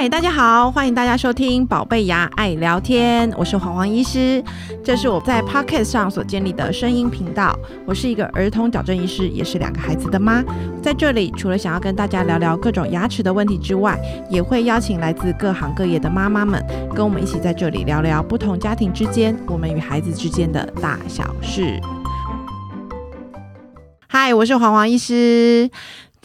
嗨，大家好，欢迎大家收听《宝贝牙爱聊天》，我是黄黄医师，这是我在 Podcast 上所建立的声音频道。我是一个儿童矫正医师，也是两个孩子的妈。在这里，除了想要跟大家聊聊各种牙齿的问题之外，也会邀请来自各行各业的妈妈们，跟我们一起在这里聊聊不同家庭之间，我们与孩子之间的大小事。嗨，我是黄黄医师。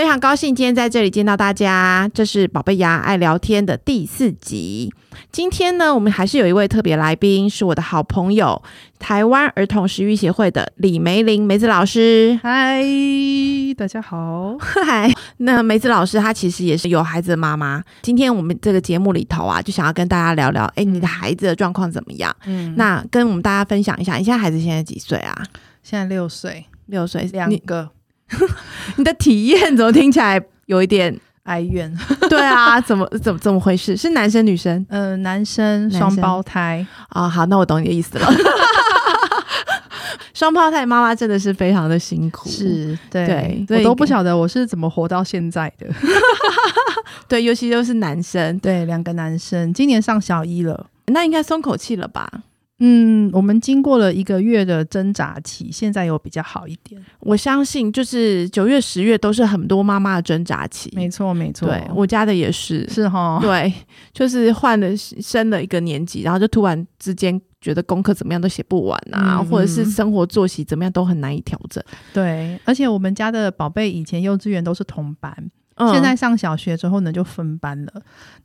非常高兴今天在这里见到大家，这是宝贝牙爱聊天的第四集。今天呢，我们还是有一位特别来宾，是我的好朋友，台湾儿童食欲协会的李梅玲梅子老师。嗨，大家好。嗨，那梅子老师她其实也是有孩子的妈妈。今天我们这个节目里头啊，就想要跟大家聊聊，哎，你的孩子的状况怎么样？嗯，那跟我们大家分享一下，你现在孩子现在几岁啊？现在六岁，六岁，两个。你的体验怎么听起来有一点 哀怨？对啊，怎么怎么怎么回事？是男生女生？呃，男生双胞胎啊。好，那我懂你的意思了。双胞胎妈妈真的是非常的辛苦，是对，我都不晓得我是怎么活到现在的。对，尤其又是男生，对，两个男生，今年上小一了，那应该松口气了吧？嗯，我们经过了一个月的挣扎期，现在有比较好一点。我相信，就是九月、十月都是很多妈妈的挣扎期。没错，没错。对我家的也是，是哈。对，就是换了升了一个年级，然后就突然之间觉得功课怎么样都写不完啊，或者是生活作息怎么样都很难以调整。对，而且我们家的宝贝以前幼稚园都是同班，现在上小学之后呢就分班了。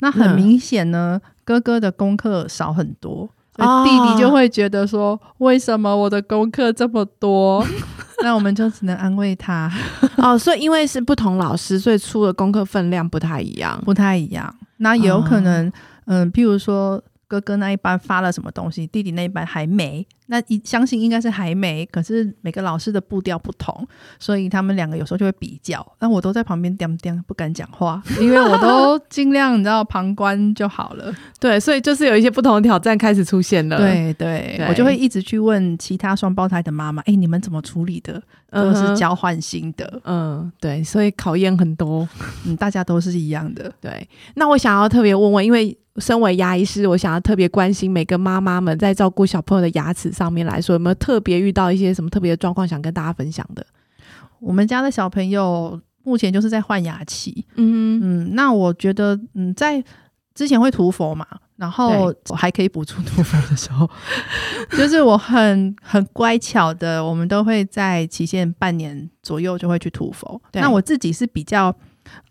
那很明显呢，哥哥的功课少很多。弟弟就会觉得说：“为什么我的功课这么多？” 那我们就只能安慰他哦。所以因为是不同老师，所以出的功课分量不太一样，不太一样。那也有可能，嗯，譬如说。哥哥那一班发了什么东西，弟弟那一班还没。那一相信应该是还没，可是每个老师的步调不同，所以他们两个有时候就会比较。但我都在旁边掂掂，不敢讲话，因为我都尽量你知道旁观就好了。对，所以就是有一些不同的挑战开始出现了。对对，我就会一直去问其他双胞胎的妈妈：“哎，你们怎么处理的？”都是交换心得。嗯，对，所以考验很多。嗯，大家都是一样的。对，那我想要特别问问，因为。身为牙医师，我想要特别关心每个妈妈们在照顾小朋友的牙齿上面来说，有没有特别遇到一些什么特别的状况，想跟大家分享的？我们家的小朋友目前就是在换牙期，嗯嗯，那我觉得，嗯，在之前会涂氟嘛，然后我还可以补充涂氟的时候，就是我很很乖巧的，我们都会在期限半年左右就会去涂氟。那我自己是比较。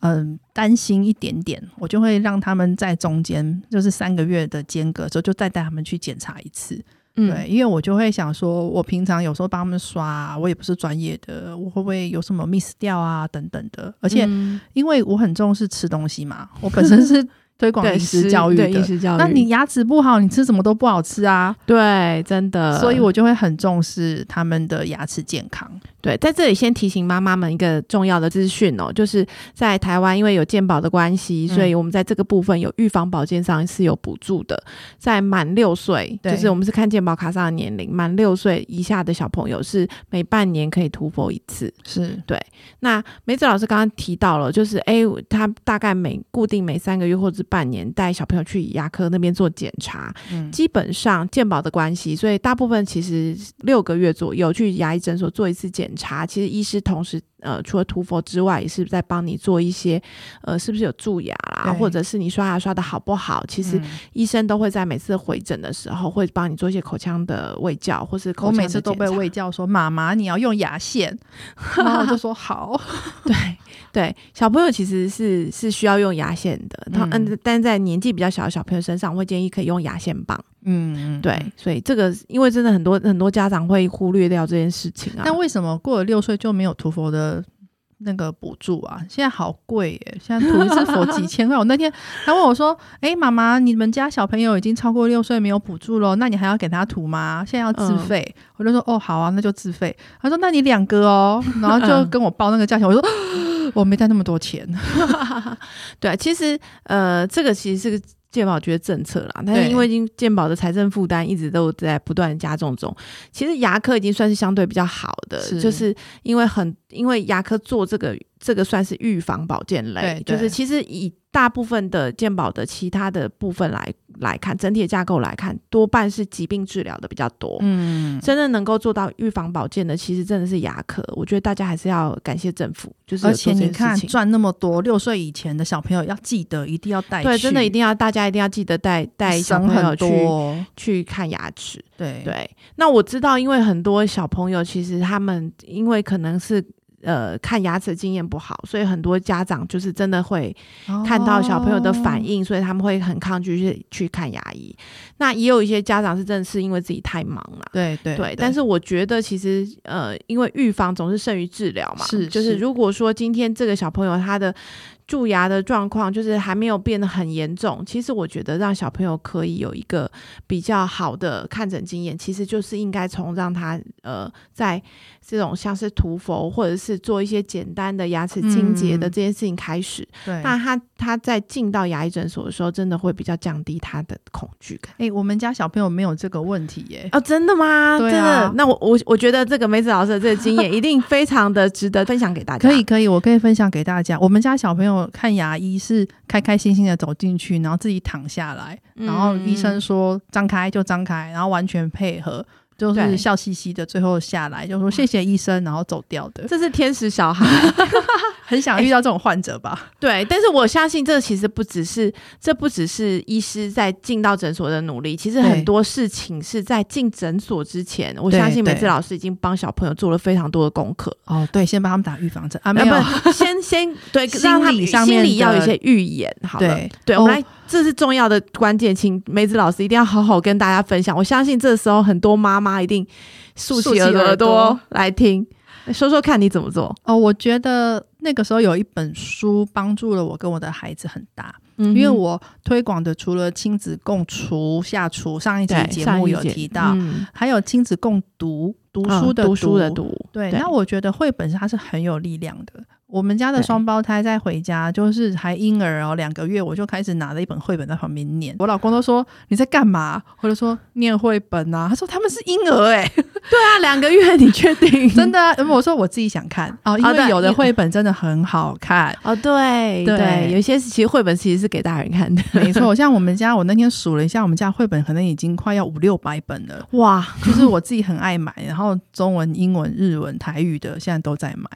嗯，担心一点点，我就会让他们在中间，就是三个月的间隔之后，就再带他们去检查一次。对，因为我就会想说，我平常有时候帮他们刷，我也不是专业的，我会不会有什么 miss 掉啊等等的？而且，因为我很重视吃东西嘛，我本身是。推广饮食教育的，那你牙齿不好，你吃什么都不好吃啊。对，真的，所以我就会很重视他们的牙齿健康。对，在这里先提醒妈妈们一个重要的资讯哦，就是在台湾，因为有健保的关系，所以我们在这个部分有预防保健上是有补助的。在满六岁，就是我们是看健保卡上的年龄，满六岁以下的小朋友是每半年可以涂氟一次。是对。那梅子老师刚刚提到了，就是哎，他大概每固定每三个月或者。半年带小朋友去牙科那边做检查，基本上健保的关系，所以大部分其实六个月左右去牙医诊所做一次检查。其实医师同时呃除了涂氟之外，也是在帮你做一些呃是不是有蛀牙啦，或者是你刷牙刷的好不好。其实医生都会在每次回诊的时候会帮你做一些口腔的喂教，或是口我每次都被喂教说妈妈你要用牙线，然后我就说好，对。对，小朋友其实是是需要用牙线的，他嗯，但在年纪比较小的小朋友身上，我会建议可以用牙线棒。嗯，对，所以这个因为真的很多很多家长会忽略掉这件事情啊。那为什么过了六岁就没有涂佛的？那个补助啊，现在好贵耶！现在涂一次佛几千块。我那天他问我说：“哎，妈妈，你们家小朋友已经超过六岁没有补助了，那你还要给他涂吗？现在要自费。”我就说：“哦，好啊，那就自费。”他说：“那你两个哦。”然后就跟我报那个价钱。我说：“ 我没带那么多钱。”对啊，其实呃，这个其实是个。健保局的政策啦，但是因为已经健保的财政负担一直都在不断加重中，其实牙科已经算是相对比较好的，就是因为很因为牙科做这个这个算是预防保健类，就是其实以大部分的健保的其他的部分来来看，整体的架构来看，多半是疾病治疗的比较多，嗯，真正能够做到预防保健的，其实真的是牙科。我觉得大家还是要感谢政府，就是而且你看赚那么多，六岁以前的小朋友要记得一定要带，对，真的一定要大家。一定要记得带带小朋友去去看牙齿。对对，那我知道，因为很多小朋友其实他们因为可能是。呃，看牙齿的经验不好，所以很多家长就是真的会看到小朋友的反应，所以他们会很抗拒去去看牙医。那也有一些家长是真的是因为自己太忙了，对对对。但是我觉得其实呃，因为预防总是胜于治疗嘛，是就是如果说今天这个小朋友他的蛀牙的状况就是还没有变得很严重，其实我觉得让小朋友可以有一个比较好的看诊经验，其实就是应该从让他呃在。这种像是涂氟或者是做一些简单的牙齿清洁的这件事情开始，对，那他他在进到牙医诊所的时候，真的会比较降低他的恐惧感。哎，我们家小朋友没有这个问题耶。哦，真的吗？对啊。那我我我觉得这个梅子老师的这个经验一定非常的值得分享给大家。可以可以，我可以分享给大家。我们家小朋友看牙医是开开心心的走进去，然后自己躺下来，然后医生说张开就张开，然后完全配合。就是笑嘻嘻的，最后下来就说谢谢医生，然后走掉的。这是天使小孩，很想遇到这种患者吧？对，但是我相信这其实不只是，这不只是医师在进到诊所的努力，其实很多事情是在进诊所之前，我相信每次老师已经帮小朋友做了非常多的功课。哦，对，先帮他们打预防针啊，没有，先先对，让他心里要有一些预演。好了，对，我们来。这是重要的关键，请梅子老师一定要好好跟大家分享。我相信这时候很多妈妈一定竖起耳朵来听，说说看你怎么做哦。我觉得那个时候有一本书帮助了我跟我的孩子很大，因为我推广的除了亲子共厨下厨，上一集节目有提到，还有亲子共读读书的读书的读。对，那我觉得绘本它是很有力量的。我们家的双胞胎在回家，就是还婴儿哦，两个月我就开始拿了一本绘本在旁边念。我老公都说你在干嘛？或者说念绘本啊？他说他们是婴儿哎，对啊，两个月你确定？真的？我说我自己想看哦，因为有的绘本真的很好看哦。对对，有一些其实绘本其实是给大人看的，没错。像我们家，我那天数了一下，我们家绘本可能已经快要五六百本了。哇，就是我自己很爱买，然后中文、英文、日文、台语的现在都在买。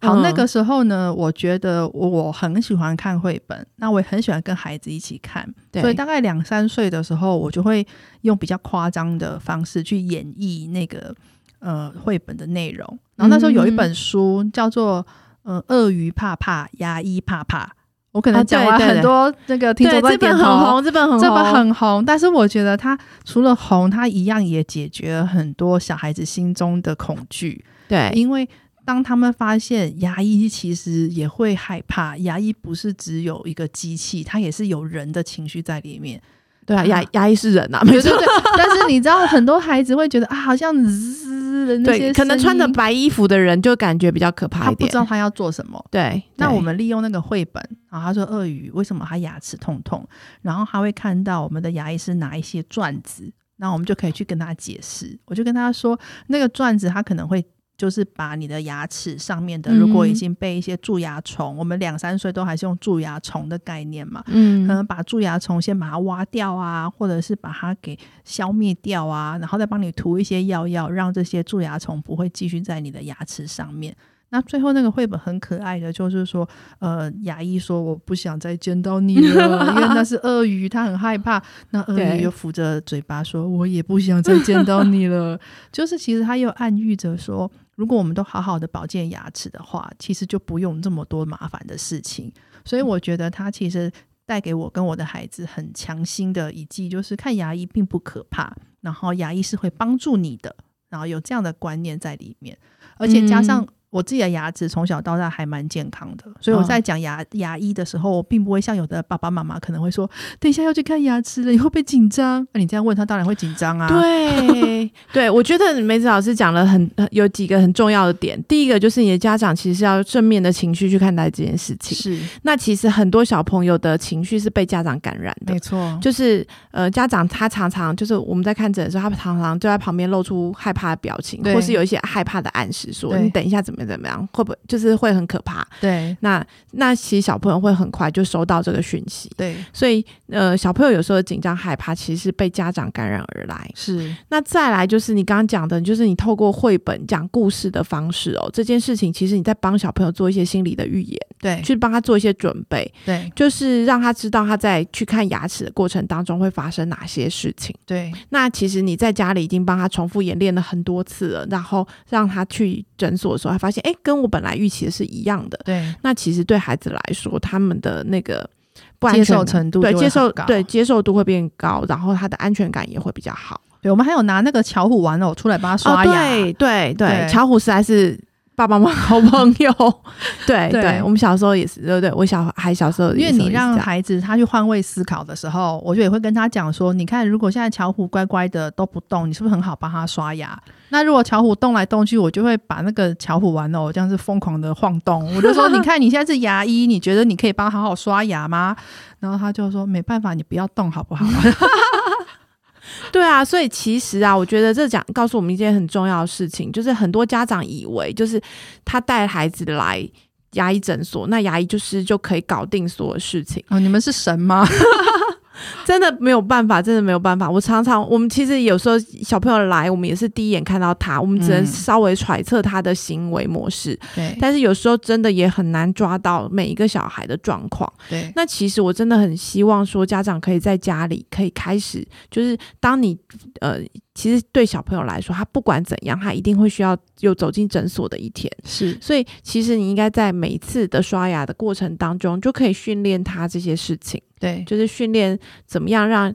好，那个时候呢，我觉得我很喜欢看绘本，那我也很喜欢跟孩子一起看，所以大概两三岁的时候，我就会用比较夸张的方式去演绎那个呃绘本的内容。然后那时候有一本书叫做《呃鳄鱼怕怕，牙医怕怕》，我可能讲完很多那个听众这本很红，这本很这本很红，但是我觉得它除了红，它一样也解决了很多小孩子心中的恐惧。对，因为。当他们发现牙医其实也会害怕，牙医不是只有一个机器，它也是有人的情绪在里面。对啊，牙牙医是人呐，没错。但是你知道，很多孩子会觉得啊，好像滋的那些，可能穿着白衣服的人就感觉比较可怕一点，不知道他要做什么。对，那我们利用那个绘本啊，他说鳄鱼为什么他牙齿痛痛，然后他会看到我们的牙医是拿一些转子，那我们就可以去跟他解释。我就跟他说，那个转子他可能会。就是把你的牙齿上面的，如果已经被一些蛀牙虫，我们两三岁都还是用蛀牙虫的概念嘛，嗯，可能把蛀牙虫先把它挖掉啊，或者是把它给消灭掉啊，然后再帮你涂一些药药，让这些蛀牙虫不会继续在你的牙齿上面。那最后那个绘本很可爱的，就是说，呃，牙医说我不想再见到你了，因为那是鳄鱼，他很害怕。那鳄鱼又扶着嘴巴说，我也不想再见到你了。就是其实他又暗喻着说。如果我们都好好的保健牙齿的话，其实就不用这么多麻烦的事情。所以我觉得它其实带给我跟我的孩子很强心的一剂，就是看牙医并不可怕，然后牙医是会帮助你的，然后有这样的观念在里面，而且加上我自己的牙齿从小到大还蛮健康的，所以我在讲牙牙医的时候，我并不会像有的爸爸妈妈可能会说，等一下要去看牙齿了，你会不会紧张？那你这样问他，当然会紧张啊。对，对，我觉得梅子老师讲了很有几个很重要的点。第一个就是你的家长其实要正面的情绪去看待这件事情。是，那其实很多小朋友的情绪是被家长感染的。没错，就是呃，家长他常常就是我们在看诊的时候，他常常就在旁边露出害怕的表情，或是有一些害怕的暗示，说你等一下怎么怎么样，会不会？就是会很可怕，对。那那其实小朋友会很快就收到这个讯息，对。所以呃，小朋友有时候紧张害怕，其实是被家长感染而来。是。那再来就是你刚刚讲的，就是你透过绘本讲故事的方式哦，这件事情其实你在帮小朋友做一些心理的预言，对，去帮他做一些准备，对，就是让他知道他在去看牙齿的过程当中会发生哪些事情。对。那其实你在家里已经帮他重复演练了很多次了，然后让他去诊所的时候，他发现哎，跟我本来。预期的是一样的，对。那其实对孩子来说，他们的那个不接受程度对接受对接受度会变高，然后他的安全感也会比较好。对，我们还有拿那个巧虎玩偶出来帮他刷牙，对对对，巧虎实在是。爸爸妈妈好 朋友，对对，我们小时候也是，对对？我小孩小时候，因为你让孩子他去换位思考的时候，我就也会跟他讲说，你看，如果现在巧虎乖乖的都不动，你是不是很好帮他刷牙？那如果巧虎动来动去，我就会把那个巧虎玩偶这样子疯狂的晃动，我就说，你看你现在是牙医，你觉得你可以帮他好好刷牙吗？然后他就说，没办法，你不要动好不好？对啊，所以其实啊，我觉得这讲告诉我们一件很重要的事情，就是很多家长以为，就是他带孩子来牙医诊所，那牙医就是就可以搞定所有事情哦。你们是神吗？真的没有办法，真的没有办法。我常常，我们其实有时候小朋友来，我们也是第一眼看到他，我们只能稍微揣测他的行为模式。对，但是有时候真的也很难抓到每一个小孩的状况。对，那其实我真的很希望说，家长可以在家里可以开始，就是当你呃。其实对小朋友来说，他不管怎样，他一定会需要有走进诊所的一天。是，所以其实你应该在每一次的刷牙的过程当中，就可以训练他这些事情。对，就是训练怎么样让。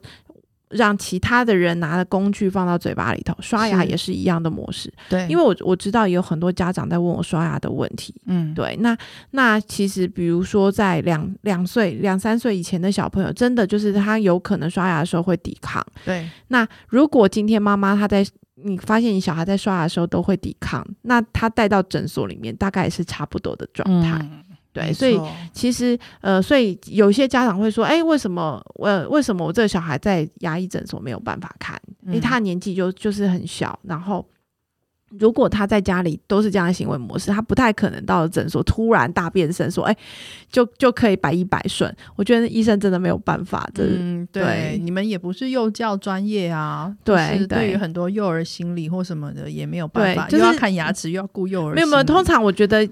让其他的人拿的工具放到嘴巴里头，刷牙也是一样的模式。对，因为我我知道有很多家长在问我刷牙的问题。嗯，对。那那其实，比如说在两两岁、两三岁以前的小朋友，真的就是他有可能刷牙的时候会抵抗。对。那如果今天妈妈她在你发现你小孩在刷牙的时候都会抵抗，那他带到诊所里面大概也是差不多的状态。对，所以其实呃，所以有些家长会说，哎，为什么我为什么我这个小孩在牙医诊所没有办法看？因为他年纪就就是很小，然后如果他在家里都是这样的行为模式，他不太可能到了诊所突然大变身，说哎，就就可以百依百顺。我觉得医生真的没有办法，嗯，对，你们也不是幼教专业啊，对，对于很多幼儿心理或什么的也没有办法，又要看牙齿，又要顾幼儿，没有没有，通常我觉得。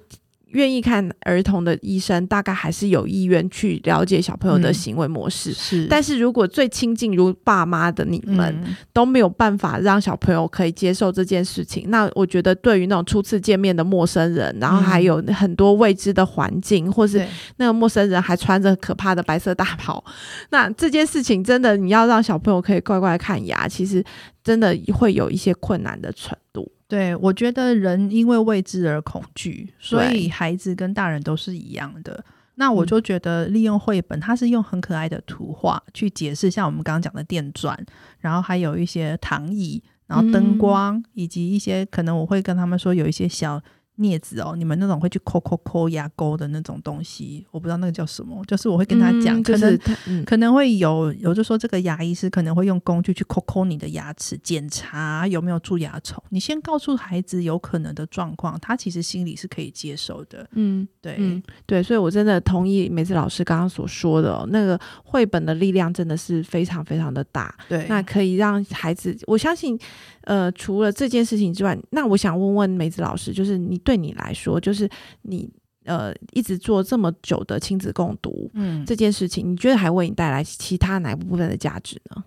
愿意看儿童的医生，大概还是有意愿去了解小朋友的行为模式。是，但是如果最亲近如爸妈的你们都没有办法让小朋友可以接受这件事情，那我觉得对于那种初次见面的陌生人，然后还有很多未知的环境，或是那个陌生人还穿着可怕的白色大袍，那这件事情真的你要让小朋友可以乖乖看牙，其实真的会有一些困难的程度。对，我觉得人因为未知而恐惧，所以孩子跟大人都是一样的。那我就觉得利用绘本，它是用很可爱的图画去解释，像我们刚刚讲的电钻，然后还有一些躺椅，然后灯光，以及一些可能我会跟他们说有一些小。镊子哦，你们那种会去抠抠抠牙钩的那种东西，我不知道那个叫什么。就是我会跟他讲，可能可能会有，有就说这个牙医师可能会用工具去抠抠你的牙齿，检查有没有蛀牙虫。你先告诉孩子有可能的状况，他其实心里是可以接受的。嗯，对，对，所以我真的同意梅子老师刚刚所说的，那个绘本的力量真的是非常非常的大。对，那可以让孩子，我相信。呃，除了这件事情之外，那我想问问梅子老师，就是你对你来说，就是你呃一直做这么久的亲子共读，嗯，这件事情，你觉得还为你带来其他哪部分的价值呢？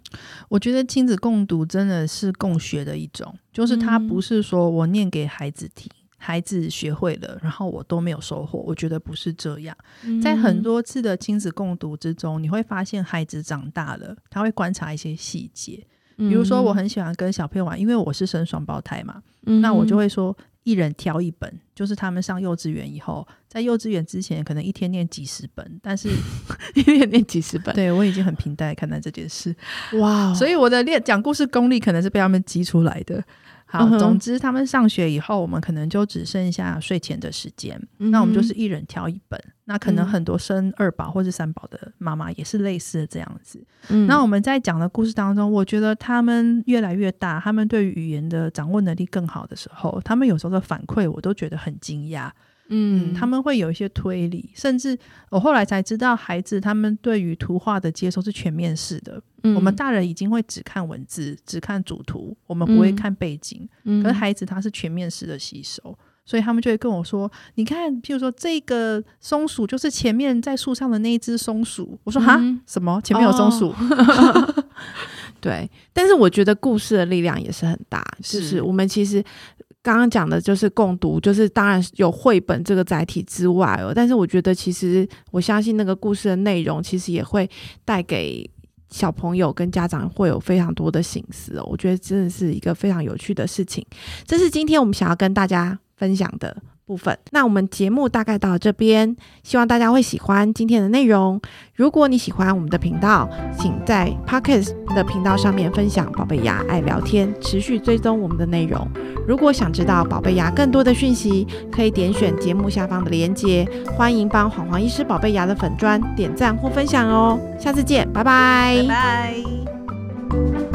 我觉得亲子共读真的是共学的一种，就是它不是说我念给孩子听，孩子学会了，然后我都没有收获。我觉得不是这样，在很多次的亲子共读之中，你会发现孩子长大了，他会观察一些细节。比如说，我很喜欢跟小朋友玩，因为我是生双胞胎嘛，那我就会说，一人挑一本，就是他们上幼稚园以后，在幼稚园之前可能一天念几十本，但是 一天念几十本，对我已经很平淡看待这件事。哇，所以我的练讲故事功力可能是被他们激出来的。好，总之他们上学以后，我们可能就只剩下睡前的时间，那我们就是一人挑一本。那可能很多生二宝或是三宝的妈妈也是类似的这样子。那我们在讲的故事当中，我觉得他们越来越大，他们对于语言的掌握能力更好的时候，他们有时候的反馈我都觉得很惊讶。嗯，他们会有一些推理，甚至我后来才知道，孩子他们对于图画的接收是全面式的。我们大人已经会只看文字，只看主图，我们不会看背景。可是孩子他是全面式的吸收，所以他们就会跟我说：“你看，譬如说这个松鼠就是前面在树上的那一只松鼠。”我说：“哈，什么？前面有松鼠？” 对，但是我觉得故事的力量也是很大，就是我们其实。刚刚讲的就是共读，就是当然有绘本这个载体之外哦，但是我觉得其实我相信那个故事的内容其实也会带给小朋友跟家长会有非常多的心思哦。我觉得真的是一个非常有趣的事情，这是今天我们想要跟大家分享的。部分，那我们节目大概到这边，希望大家会喜欢今天的内容。如果你喜欢我们的频道，请在 Pockets 的频道上面分享“宝贝牙爱聊天”，持续追踪我们的内容。如果想知道宝贝牙更多的讯息，可以点选节目下方的链接。欢迎帮黄黄医师宝贝牙的粉砖点赞或分享哦。下次见，拜拜。拜拜。